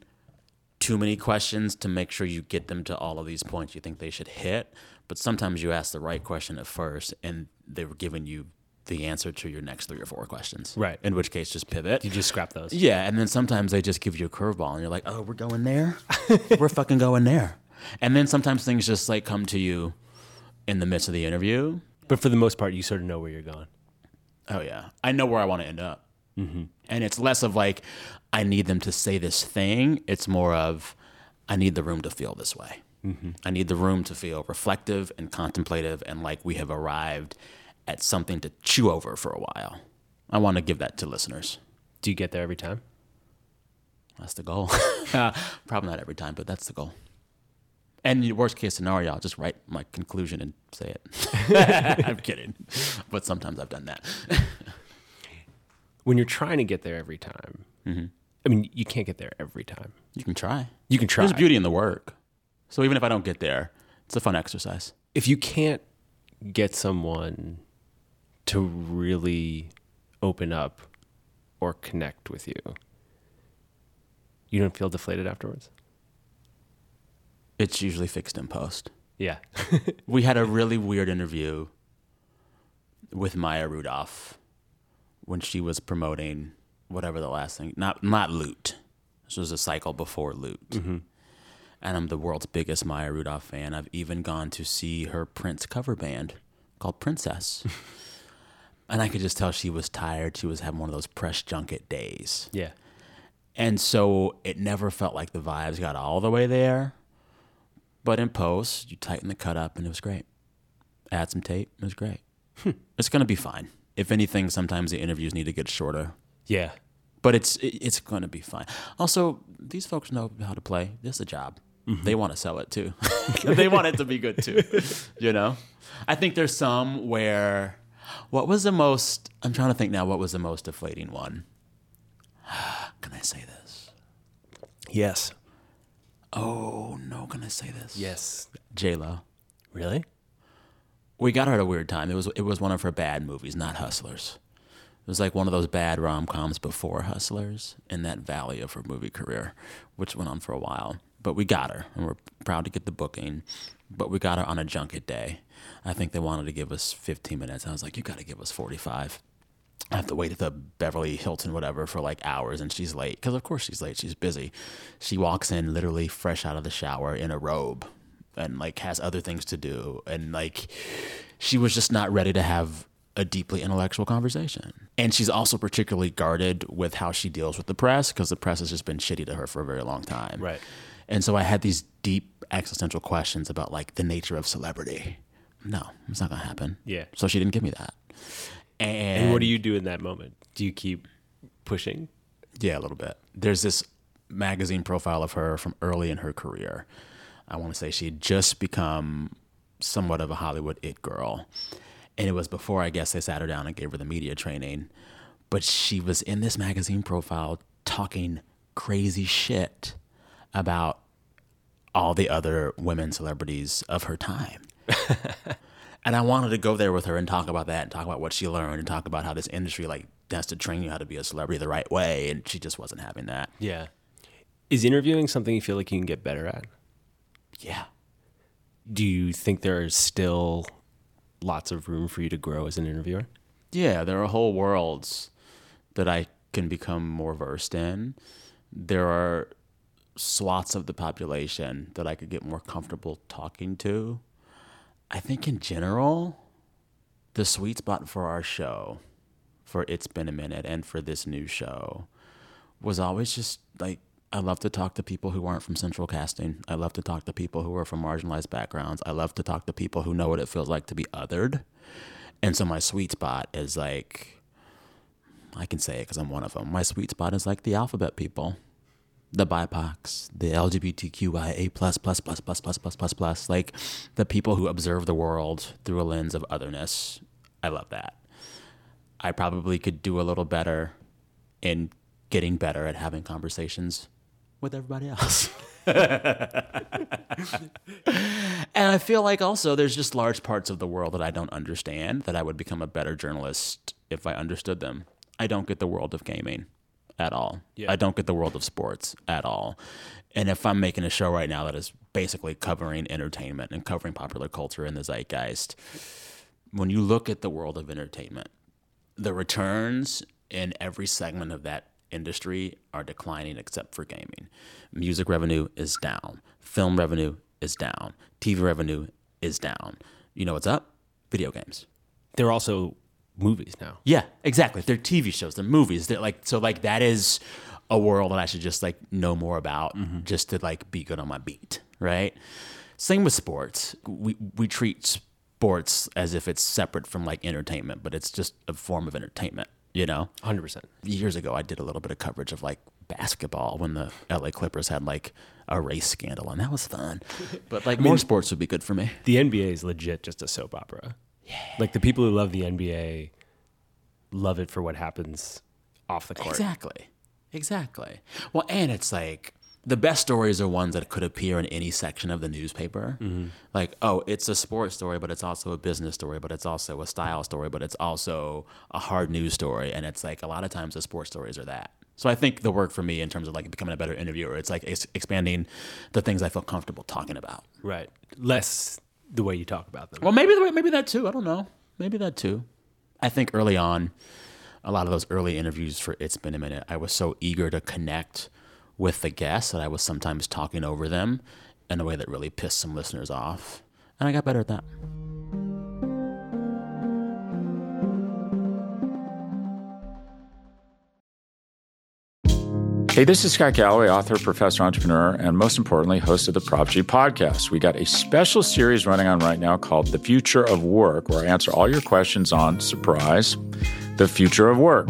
too many questions to make sure you get them to all of these points you think they should hit. But sometimes you ask the right question at first and they were giving you the answer to your next three or four questions. Right. In which case, just pivot. You just scrap those. Yeah, and then sometimes they just give you a curveball, and you're like, "Oh, we're going there. (laughs) we're fucking going there." And then sometimes things just like come to you in the midst of the interview. But for the most part, you sort of know where you're going. Oh yeah, I know where I want to end up, mm-hmm. and it's less of like I need them to say this thing. It's more of I need the room to feel this way. Mm-hmm. I need the room to feel reflective and contemplative, and like we have arrived at something to chew over for a while. I want to give that to listeners. Do you get there every time? That's the goal. (laughs) Probably not every time, but that's the goal. And the worst case scenario, I'll just write my conclusion and say it. (laughs) I'm kidding. But sometimes I've done that. (laughs) When you're trying to get there every time, mm-hmm. I mean, you can't get there every time. You can try. You can try. There's beauty in the work. So even if I don't get there, it's a fun exercise. If you can't get someone to really open up or connect with you, you don't feel deflated afterwards? It's usually fixed in post. Yeah. (laughs) We had a really weird interview with Maya Rudolph when she was promoting whatever the last thing, not not Loot. This was a cycle before Loot. Mm-hmm. And I'm the world's biggest Maya Rudolph fan. I've even gone to see her Prince cover band called Princess. (laughs) and I could just tell she was tired. She was having one of those press junket days. yeah. And so it never felt like the vibes got all the way there. But in post, you tighten the cut up and it was great. Add some tape, it was great. Hmm. It's going to be fine. If anything, sometimes the interviews need to get shorter. Yeah. But it's it- it's going to be fine. Also, these folks know how to play. This is a job. Mm-hmm. They want to sell it too. (laughs) (laughs) they want it to be good too. You know? I think there's some where what was the most I'm trying to think now what was the most deflating one? (sighs) Can I say this? Yes. Oh no, can I say this? Yes. J Lo. Really? We got her at a weird time. It was it was one of her bad movies, not Hustlers. It was like one of those bad rom coms before Hustlers in that valley of her movie career, which went on for a while. But we got her, and we're proud to get the booking. But we got her on a junket day. I think they wanted to give us 15 minutes. I was like, you got to give us 45. I have to wait at the Beverly Hilton, whatever, for like hours, and she's late. Because of course she's late. She's busy. She walks in literally fresh out of the shower in a robe, and like has other things to do, and like she was just not ready to have a deeply intellectual conversation. And she's also particularly guarded with how she deals with the press because the press has just been shitty to her for a very long time. Right. And so I had these deep existential questions about like the nature of celebrity. No, it's not gonna happen. Yeah. So she didn't give me that. And, And what do you do in that moment? Do you keep pushing? Yeah, a little bit. There's this magazine profile of her from early in her career. I want to say she had just become somewhat of a Hollywood it girl. And it was before, I guess, they sat her down and gave her the media training. But she was in this magazine profile talking crazy shit about all the other women celebrities of her time. (laughs) and I wanted to go there with her and talk about that and talk about what she learned and talk about how this industry like has to train you how to be a celebrity the right way. And she just wasn't having that. Yeah. Is interviewing something you feel like you can get better at? Yeah. Do you think there is still lots of room for you to grow as an interviewer? Yeah, there are whole worlds that I can become more versed in. There are swaths of the population that I could get more comfortable talking to. I think in general, the sweet spot for our show, for It's Been a Minute, and for this new show was always just like I love to talk to people who aren't from central casting. I love to talk to people who are from marginalized backgrounds. I love to talk to people who know what it feels like to be othered. And so my sweet spot is like, I can say it because I'm one of them. My sweet spot is like the alphabet people, the BIPOCs, the LGBTQIA plus plus plus plus plus plus plus plus, like the people who observe the world through a lens of otherness. I love that. I probably could do a little better in getting better at having conversations with everybody else. (laughs) and I feel like also there's just large parts of the world that I don't understand that I would become a better journalist if I understood them. I don't get the world of gaming at all. Yeah. I don't get the world of sports at all. And if I'm making a show right now that is basically covering entertainment and covering popular culture and the zeitgeist, when you look at the world of entertainment, the returns in every segment of that industry are declining except for gaming. Music revenue is down, film revenue is down, TV revenue is down. You know what's up? Video games. They're also movies now. Yeah, exactly. They're TV shows, they're movies. They're like so like that is a world that I should just like know more about mm-hmm. just to like be good on my beat, right? Same with sports. We we treat sports as if it's separate from like entertainment, but it's just a form of entertainment, you know? 100%. Years ago I did a little bit of coverage of like basketball when the LA Clippers had like a race scandal and that was fun. (laughs) But like more sports would be good for me. The NBA is legit just a soap opera. Yeah. Like the people who love the NBA love it for what happens off the court. Exactly. Exactly. Well, and it's like the best stories are ones that could appear in any section of the newspaper. Mm-hmm. Like, oh, it's a sports story, but it's also a business story, but it's also a style story, but it's also a hard news story. And it's like a lot of times the sports stories are that. So I think the work for me in terms of like becoming a better interviewer, it's like ex- expanding the things I feel comfortable talking about. Right. Less the way you talk about them. Well, maybe maybe that too. I don't know. Maybe that too. I think early on, a lot of those early interviews for It's Been a Minute, I was so eager to connect with the guests that I was sometimes talking over them in a way that really pissed some listeners off. And I got better at that. Hey, this is Scott Galloway, author, professor, entrepreneur, and most importantly, host of the Prop G podcast. We got a special series running on right now called The Future of Work, where I answer all your questions on surprise, the future of work.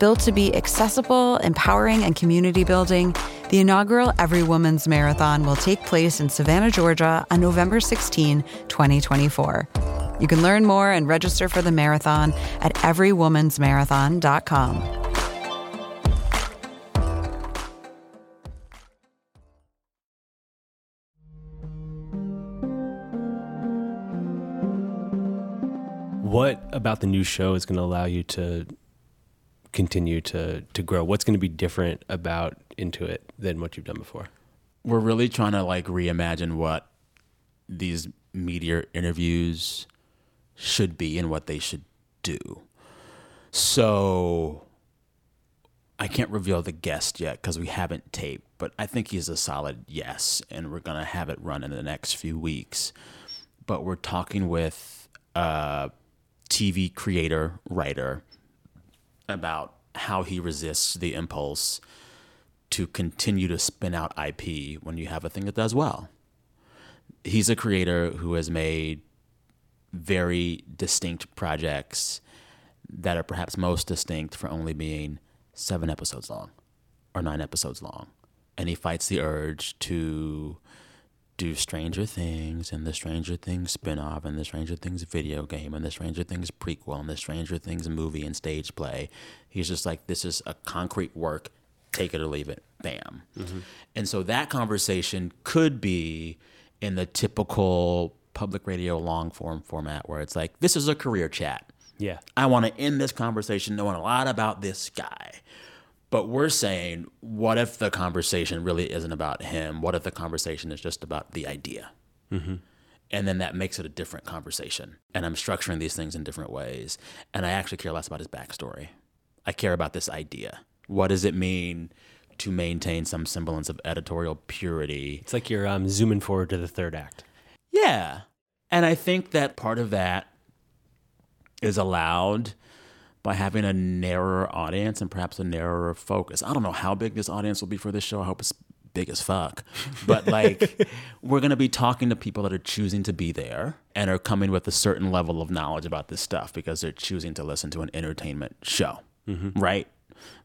Built to be accessible, empowering, and community building, the inaugural Every Woman's Marathon will take place in Savannah, Georgia on November 16, 2024. You can learn more and register for the marathon at everywomansmarathon.com. What about the new show is going to allow you to continue to to grow? What's going to be different about Into It than what you've done before? We're really trying to like reimagine what these media interviews should be and what they should do. So I can't reveal the guest yet because we haven't taped, but I think he's a solid yes, and we're gonna have it run in the next few weeks. But we're talking with a TV creator, writer about how he resists the impulse to continue to spin out IP when you have a thing that does well. He's a creator who has made very distinct projects that are perhaps most distinct for only being seven episodes long or nine episodes long. And he fights the urge to do Stranger Things and the Stranger Things spinoff and the Stranger Things video game and the Stranger Things prequel and the Stranger Things movie and stage play. He's just like, this is a concrete work, take it or leave it, bam. Mm-hmm. And so that conversation could be in the typical public radio long form format where it's like, this is a career chat. Yeah. I want to end this conversation knowing a lot about this guy. But we're saying, what if the conversation really isn't about him? What if the conversation is just about the idea? And then that makes it a different conversation. And I'm structuring these things in different ways. And I actually care less about his backstory. I care about this idea. What does it mean to maintain some semblance of editorial purity It's like you're um, zooming forward to the third act. yeah. And I think that part of that is allowed by having a narrower audience and perhaps a narrower focus. I don't know how big this audience will be for this show. I hope it's big as fuck. But like, (laughs) we're going to be talking to people that are choosing to be there and are coming with a certain level of knowledge about this stuff because they're choosing to listen to an entertainment show, mm-hmm. right?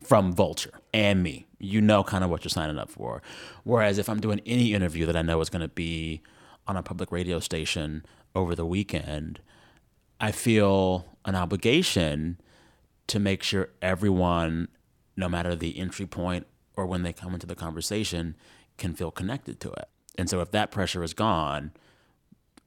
From Vulture and me. You know kind of what you're signing up for. Whereas if I'm doing any interview that I know is going to be on a public radio station over the weekend, I feel an obligation to make sure everyone, no matter the entry point or when they come into the conversation, can feel connected to it. And so if that pressure is gone,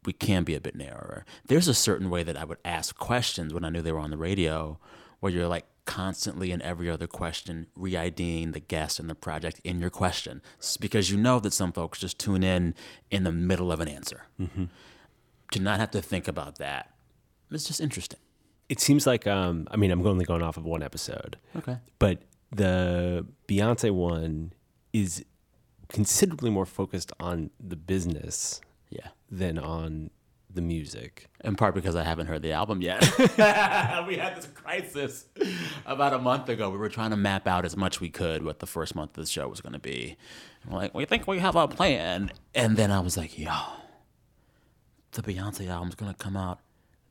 we can be a bit narrower. There's a certain way that I would ask questions when I knew they were on the radio, where you're like constantly in every other question re-IDing the guest and the project in your question, It's because you know that some folks just tune in in the middle of an answer. Mm-hmm. To not have to think about that, it's just interesting. It seems like um, I mean I'm only going off of one episode. Okay. but the Beyonce one is considerably more focused on the business Yeah. than on the music. In part because I haven't heard the album yet. (laughs) (laughs) we had this crisis about a month ago. We were trying to map out as much we could what the first month of the show was going to be. And we're like, we think we have a plan. And then I was like, yo, the Beyonce album's going to come out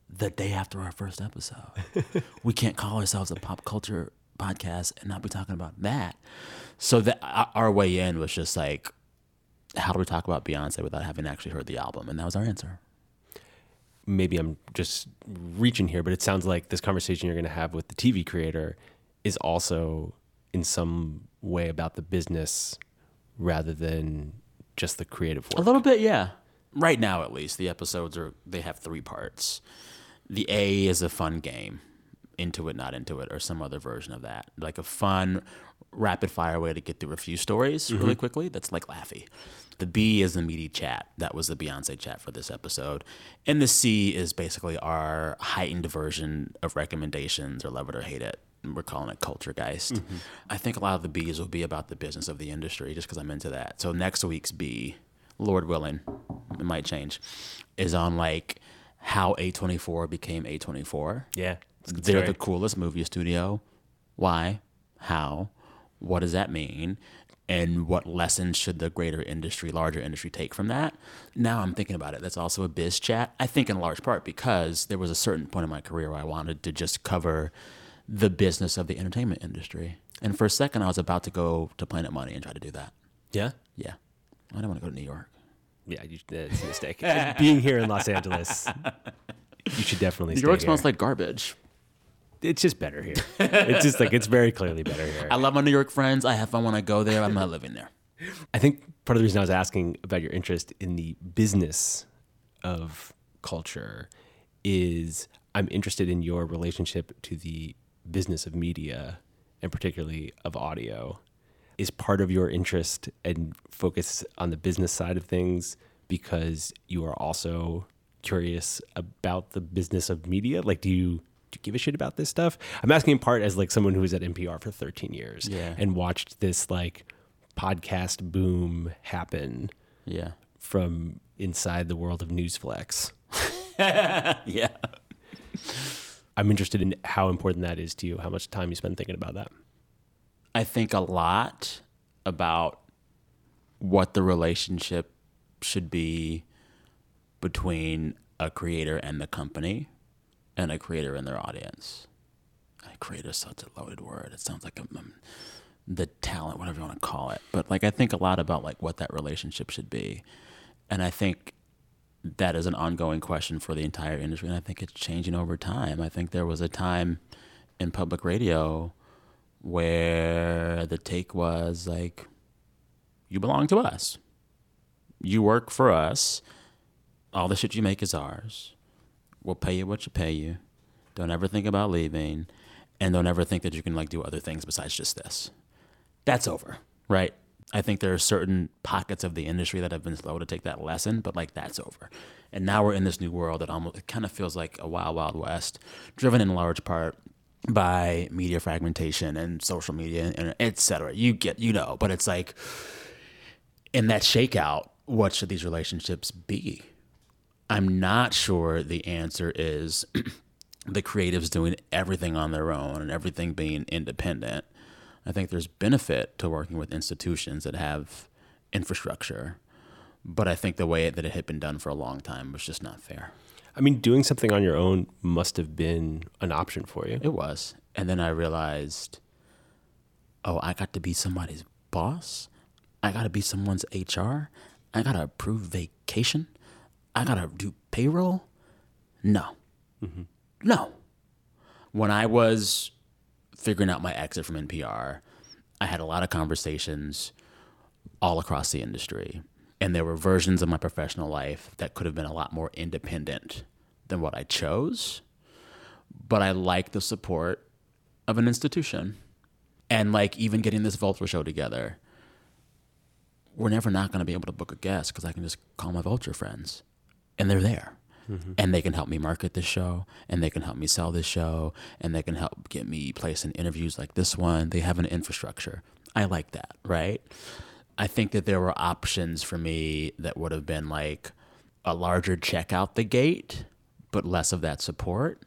the day after our first episode. (laughs) we can't call ourselves a pop culture podcast and not be talking about that. So that our way in was just like, how do we talk about Beyonce without having actually heard the album? And that was our answer. Maybe I'm just reaching here, but it sounds like this conversation you're going to have with the TV creator is also in some way about the business rather than just the creative work. A little bit, yeah. Right now, at least, the episodes are they have three parts. The A is a fun game, into it, not into it, or some other version of that, like a fun, rapid fire way to get through a few stories mm-hmm. really quickly. That's like Laffy. The B is the meaty chat. That was the Beyonce chat for this episode, and the C is basically our heightened version of recommendations or love it or hate it. We're calling it Culture Geist. Mm-hmm. I think a lot of the B's will be about the business of the industry, just because I'm into that. So next week's B, Lord willing, it might change, is on like how A24 became A24. Yeah. it's a good They're the coolest movie studio. Why? How? What does that mean? And what lessons should the greater industry, larger industry take from that? Now I'm thinking about it. That's also a biz chat. I think in large part because there was a certain point in my career where I wanted to just cover the business of the entertainment industry. And for a second, I was about to go to Planet Money and try to do that. yeah. Yeah. I don't want to go to New York. Yeah, you, it's a mistake. Being here in Los Angeles, you should definitely New York smells like garbage. it's just better here. It's just like it's very clearly better here. I love my New York friends. I have fun when I go there. I'm not living there. I think part of the reason I was asking about your interest in the business of culture is I'm interested in your relationship to the business of media and particularly of audio. Is part of your interest and focus on the business side of things because you are also curious about the business of media? Like, do you do you give a shit about this stuff? I'm asking in part as like someone who was at NPR for 13 years Yeah. and watched this like podcast boom happen Yeah. from inside the world of Newsflex. (laughs) Yeah. I'm interested in how important that is to you, how much time you spend thinking about that. I think a lot about what the relationship should be between a creator and the company and a creator and their audience. A creator is such a loaded word. It sounds like a, um, the talent, whatever you want to call it. But like I think a lot about like what that relationship should be. And I think that is an ongoing question for the entire industry and I think it's changing over time. I think there was a time in public radio where the take was like you belong to us. You work for us all the shit you make is ours. We'll pay you what you pay you. Don't ever think about leaving, and don't ever think that you can like do other things besides just this. That's over, right? I think there are certain pockets of the industry that have been slow to take that lesson, but like that's over. And now we're in this new world that almost it kind of feels like a wild, wild west, driven in large part by media fragmentation and social media and et cetera. You get, you know, but it's like in that shakeout, what should these relationships be? I'm not sure the answer is (clears throat) the creatives doing everything on their own and everything being independent. I think there's benefit to working with institutions that have infrastructure, but I think the way that it had been done for a long time was just not fair. I mean, doing something on your own must have been an option for you. It was. And then I realized, oh, I got to be somebody's boss. I got to be someone's HR. I got to approve vacation. I got to do payroll. No. Mm-hmm. No. When I was figuring out my exit from NPR, I had a lot of conversations all across the industry. And there were versions of my professional life that could have been a lot more independent than what I chose. But I like the support of an institution. And like even getting this Vulture show together, we're never not going to be able to book a guest because I can just call my Vulture friends and they're there. Mm-hmm. And they can help me market this show, and they can help me sell this show, and they can help get me placed in interviews like this one. They have an infrastructure. I like that, right? I think that there were options for me that would have been like a larger check out the gate, but less of that support.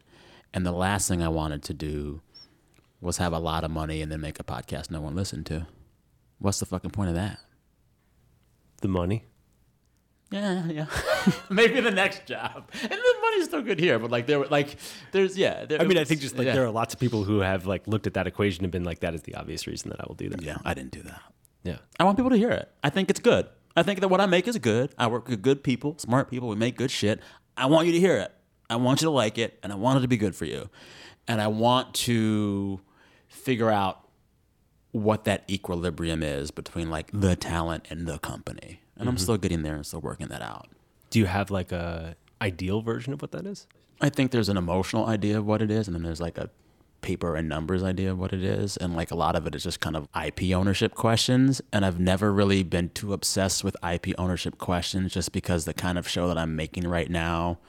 And the last thing I wanted to do was have a lot of money and then make a podcast no one listened to. What's the fucking point of that? The money. Yeah, yeah. (laughs) Maybe the next job. And the money's still good here, but like there were like there's yeah. There, I mean, I think just like yeah. there are lots of people who have like looked at that equation and been like, that is the obvious reason that I will do that. Yeah, I didn't do that. Yeah. I want people to hear it. I think it's good. I think that what I make is good. I work with good people, smart people. We make good shit. I want you to hear it. I want you to like it, and I want it to be good for you. And I want to figure out what that equilibrium is between like the talent and the company. And I'm mm-hmm. still getting there and still working that out. Do you have like a ideal version of what that is? I think there's an emotional idea of what it is, and then there's like a paper and numbers idea of what it is. And like a lot of it is just kind of IP ownership questions. And I've never really been too obsessed with IP ownership questions just because the kind of show that I'm making right now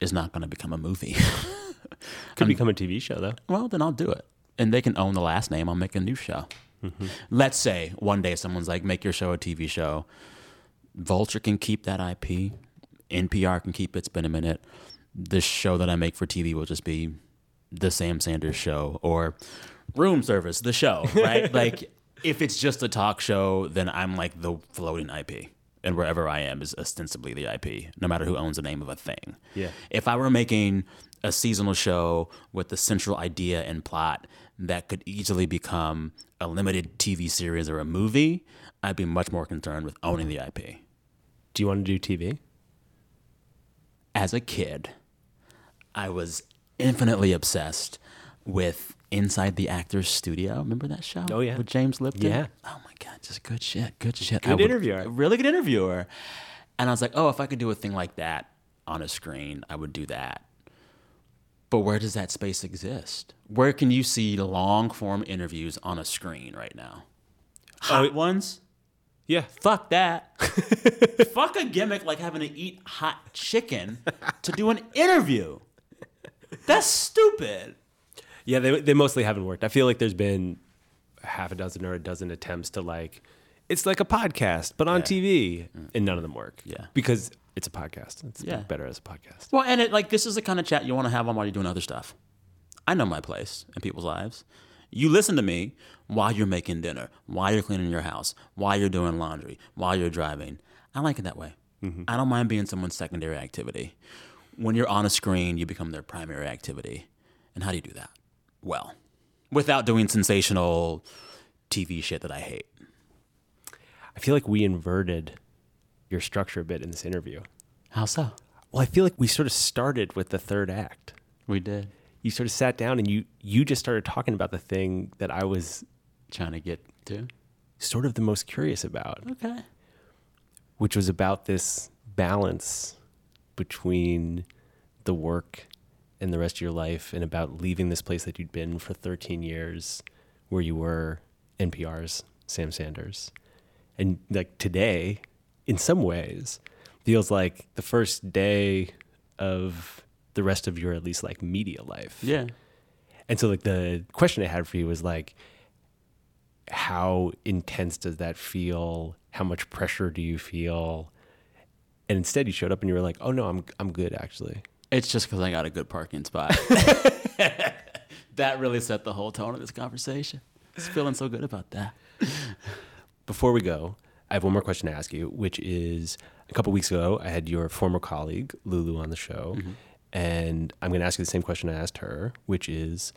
is not going to become a movie. (laughs) Could become a TV show though. well, then I'll do it. And they can own the last name. I'll make a new show. Mm-hmm. Let's say one day someone's like, make your show a TV show. Vulture can keep that IP. NPR can keep it. It's been a minute. This show that I make for TV will just be the Sam Sanders show or Room Service, the show, right? (laughs) like, if it's just a talk show, then I'm like the floating IP. And wherever I am is ostensibly the IP, no matter who owns the name of a thing. Yeah. If I were making a seasonal show with the central idea and plot that could easily become a limited TV series or a movie, I'd be much more concerned with owning the IP. Do you want to do TV? As a kid, I was infinitely obsessed with Inside the Actors Studio. Remember that show? Oh, yeah. With James Lipton? Yeah. Oh my God, just good shit. Good shit. Good I interviewer. Really good interviewer. And I was like, oh, if I could do a thing like that on a screen, I would do that. But where does that space exist? Where can you see long form interviews on a screen right now? Oh, hot ones? Yeah. Fuck that. (laughs) Fuck a gimmick like having to eat hot chicken to do an interview. That's stupid. Yeah, they they mostly haven't worked. I feel like there's been half a dozen or a dozen attempts to like it's like a podcast but on TV and none of them work. Yeah. Because it's a podcast. It's Yeah. better as a podcast. Well, and it like this is the kind of chat you want to have on while you're doing other stuff. I know my place in people's lives. You listen to me while you're making dinner, while you're cleaning your house, while you're doing laundry, while you're driving. I like it that way. Mm-hmm. I don't mind being someone's secondary activity. When you're on a screen, you become their primary activity. And how do you do that? Well, without doing sensational TV shit that I hate. I feel like we inverted your structure a bit in this interview. How so? Well, I feel like we sort of started with the third act. We did. You sort of sat down and you you just started talking about the thing that I was Trying to get to. sort of the most curious about, Okay. which was about this balance between the work and the rest of your life and about leaving this place that you'd been for 13 years where you were NPR's Sam Sanders. And like today, in some ways, feels like the first day of the rest of your at least like media life. Yeah. And so like the question I had for you was like how intense does that feel? How much pressure do you feel? And instead you showed up and you were like, "Oh no, I'm I'm good actually." It's just because I got a good parking spot. (laughs) (laughs) that really set the whole tone of this conversation. Just feeling so good about that. (laughs) Before we go, I have one more question to ask you, which is a couple weeks ago I had your former colleague Lulu on the show, mm-hmm. and I'm going to ask you the same question I asked her, which is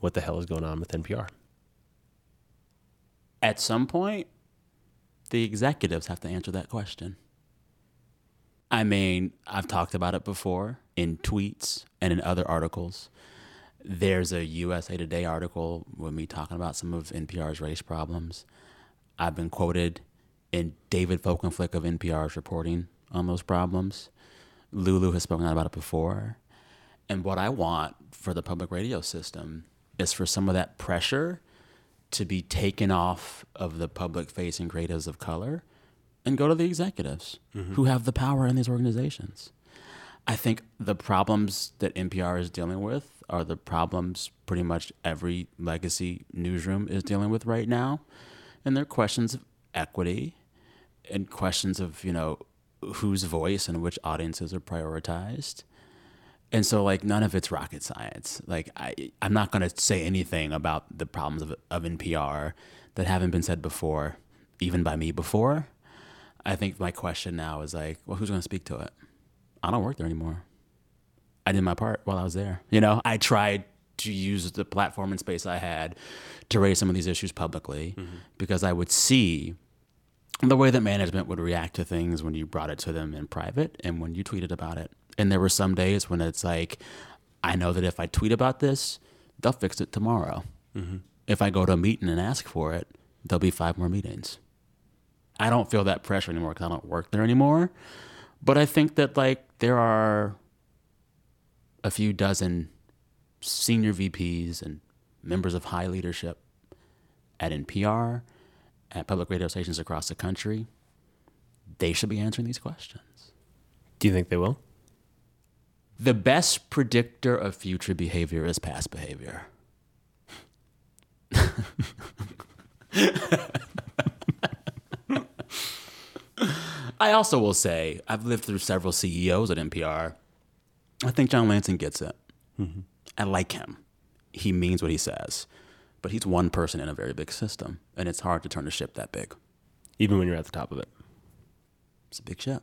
what the hell is going on with NPR? At some point, the executives have to answer that question. I mean, I've talked about it before in tweets and in other articles. There's a USA Today article with me talking about some of NPR's race problems. I've been quoted in David Folkenflik of NPR's reporting on those problems. Lulu has spoken out about it before. And what I want for the public radio system is for some of that pressure to be taken off of the public facing creatives of color and go to the executives mm-hmm. who have the power in these organizations. I think the problems that NPR is dealing with are the problems pretty much every legacy newsroom is dealing with right now. And they're questions of equity and questions of, you know, whose voice and which audiences are prioritized. And so, like, none of it's rocket science. Like, I, I'm not going to say anything about the problems of, of NPR that haven't been said before, even by me before. I think my question now is like, well, who's going to speak to it? I don't work there anymore. I did my part while I was there. You know, I tried to use the platform and space I had to raise some of these issues publicly mm-hmm. because I would see the way that management would react to things when you brought it to them in private and when you tweeted about it. And there were some days when it's like, I know that if I tweet about this, they'll fix it tomorrow. Mm-hmm. If I go to a meeting and ask for it, there'll be five more meetings. I don't feel that pressure anymore because I don't work there anymore. But I think that like there are a few dozen senior VPs and members of high leadership at NPR, at public radio stations across the country. They should be answering these questions. Do you think they will? The best predictor of future behavior is past behavior. (laughs) I also will say I've lived through several CEOs at NPR. I think John Lansing gets it. Mm-hmm. I like him. He means what he says, but he's one person in a very big system, and it's hard to turn a ship that big. Even when you're at the top of it. It's a big ship.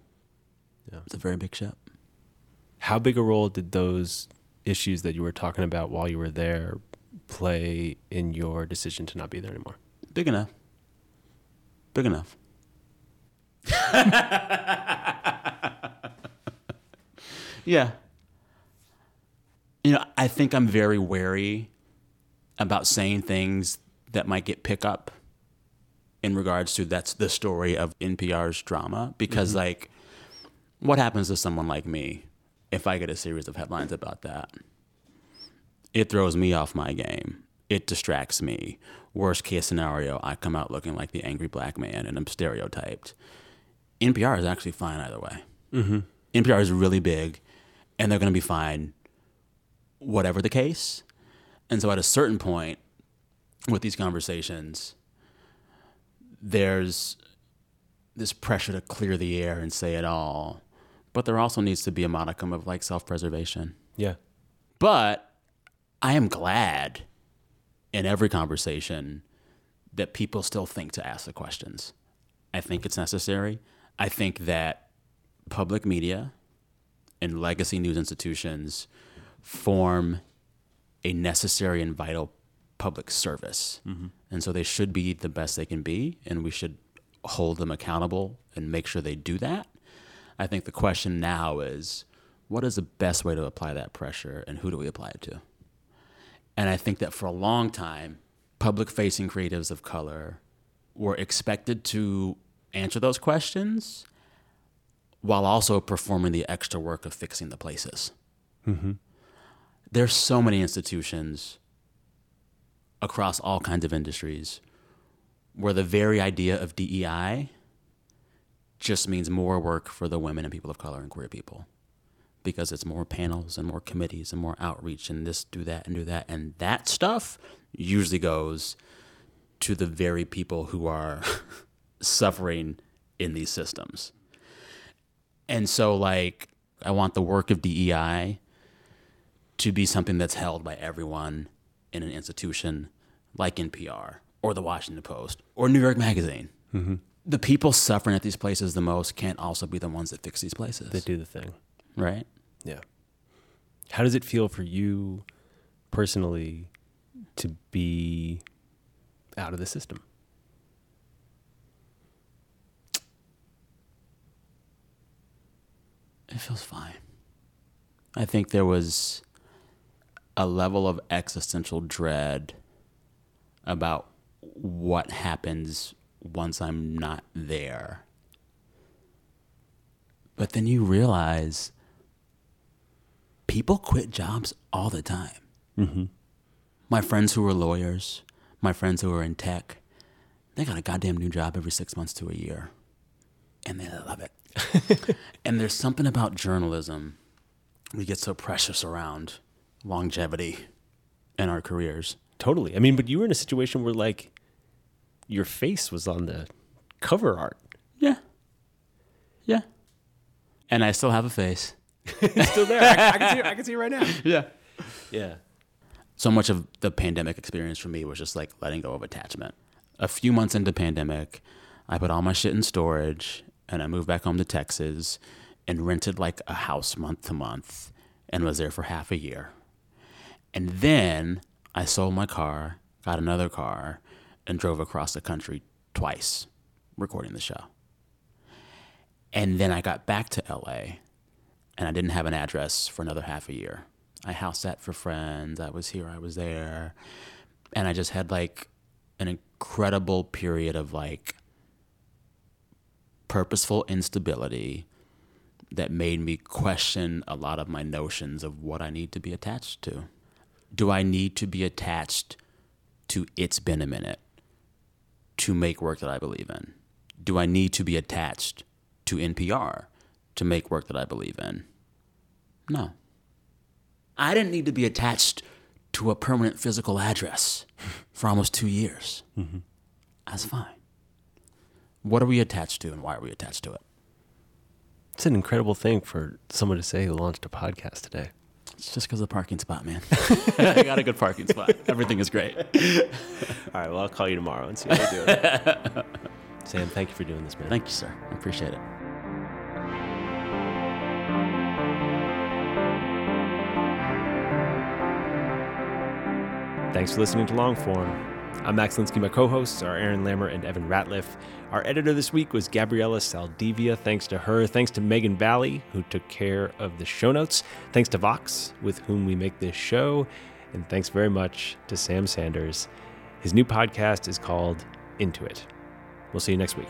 Yeah. It's a very big ship. How big a role did those issues that you were talking about while you were there play in your decision to not be there anymore? Big enough. Big enough. (laughs) yeah. You know, I think I'm very wary about saying things that might get pickup in regards to that's the story of NPR's drama because mm-hmm. like what happens to someone like me if I get a series of headlines about that? It throws me off my game. It distracts me. Worst case scenario, I come out looking like the angry black man and I'm stereotyped. NPR is actually fine either way. Mm-hmm. NPR is really big and they're going to be fine whatever the case. And so at a certain point with these conversations, there's this pressure to clear the air and say it all. But there also needs to be a modicum of like self preservation. Yeah. But I am glad in every conversation that people still think to ask the questions. I think it's necessary. I think that public media and legacy news institutions form a necessary and vital public service. Mm-hmm. And so they should be the best they can be, and we should hold them accountable and make sure they do that. I think the question now is what is the best way to apply that pressure, and who do we apply it to? And I think that for a long time, public facing creatives of color were expected to answer those questions while also performing the extra work of fixing the places. Mm-hmm. There's so many institutions across all kinds of industries where the very idea of DEI just means more work for the women and people of color and queer people because it's more panels and more committees and more outreach and this do that and do that and that stuff usually goes to the very people who are (laughs) suffering in these systems and so like i want the work of dei to be something that's held by everyone in an institution like npr or the washington post or new york magazine mm-hmm. the people suffering at these places the most can't also be the ones that fix these places They do the thing. right Yeah. How does it feel for you personally to be out of the system? It feels fine. I think there was a level of existential dread about what happens once I'm not there. But then you realize people quit jobs all the time. Mm-hmm. My friends who are lawyers, my friends who are in tech, they got a goddamn new job every six months to a year. And they love it. (laughs) and there's something about journalism. We get so precious around longevity in our careers. Totally. I mean, but you were in a situation where like your face was on the cover art. Yeah. Yeah. And I still have a face. (laughs) It's still there. I, I can see it, I can see it right now. (laughs) Yeah. Yeah. so much of the pandemic experience for me was just like letting go of attachment. A few months into pandemic, I put all my shit in storage and I moved back home to Texas and rented like a house month to month and was there for half a year. And then I sold my car, got another car, and drove across the country twice recording the show. And then I got back to LA and I didn't have an address for another half a year. I house sat for friends. I was here, I was there. And I just had like an incredible period of like purposeful instability that made me question a lot of my notions of what I need to be attached to. Do I need to be attached to It's Been a Minute to make work that I believe in? Do I need to be attached to NPR to make work that I believe in? No. I didn't need to be attached to a permanent physical address (laughs) for almost two years. Mm-hmm. That's fine. What are we attached to and why are we attached to it? It's an incredible thing for someone to say who launched a podcast today. It's just because of the parking spot, man. (laughs) I got a good parking spot. (laughs) Everything is great. (laughs) All right, well, I'll call you tomorrow and see how you're doing. Sam, thank you for doing this, man. Thank you, sir. I appreciate it. Thanks for listening to Longform. I'm Max Linsky. My co-hosts are Aaron Lammer and Evan Ratliff. Our editor this week was Gabriella Saldivia. Thanks to her. Thanks to Megan Valley, who took care of the show notes. Thanks to Vox, with whom we make this show. And thanks very much to Sam Sanders. His new podcast is called Into It. We'll see you next week.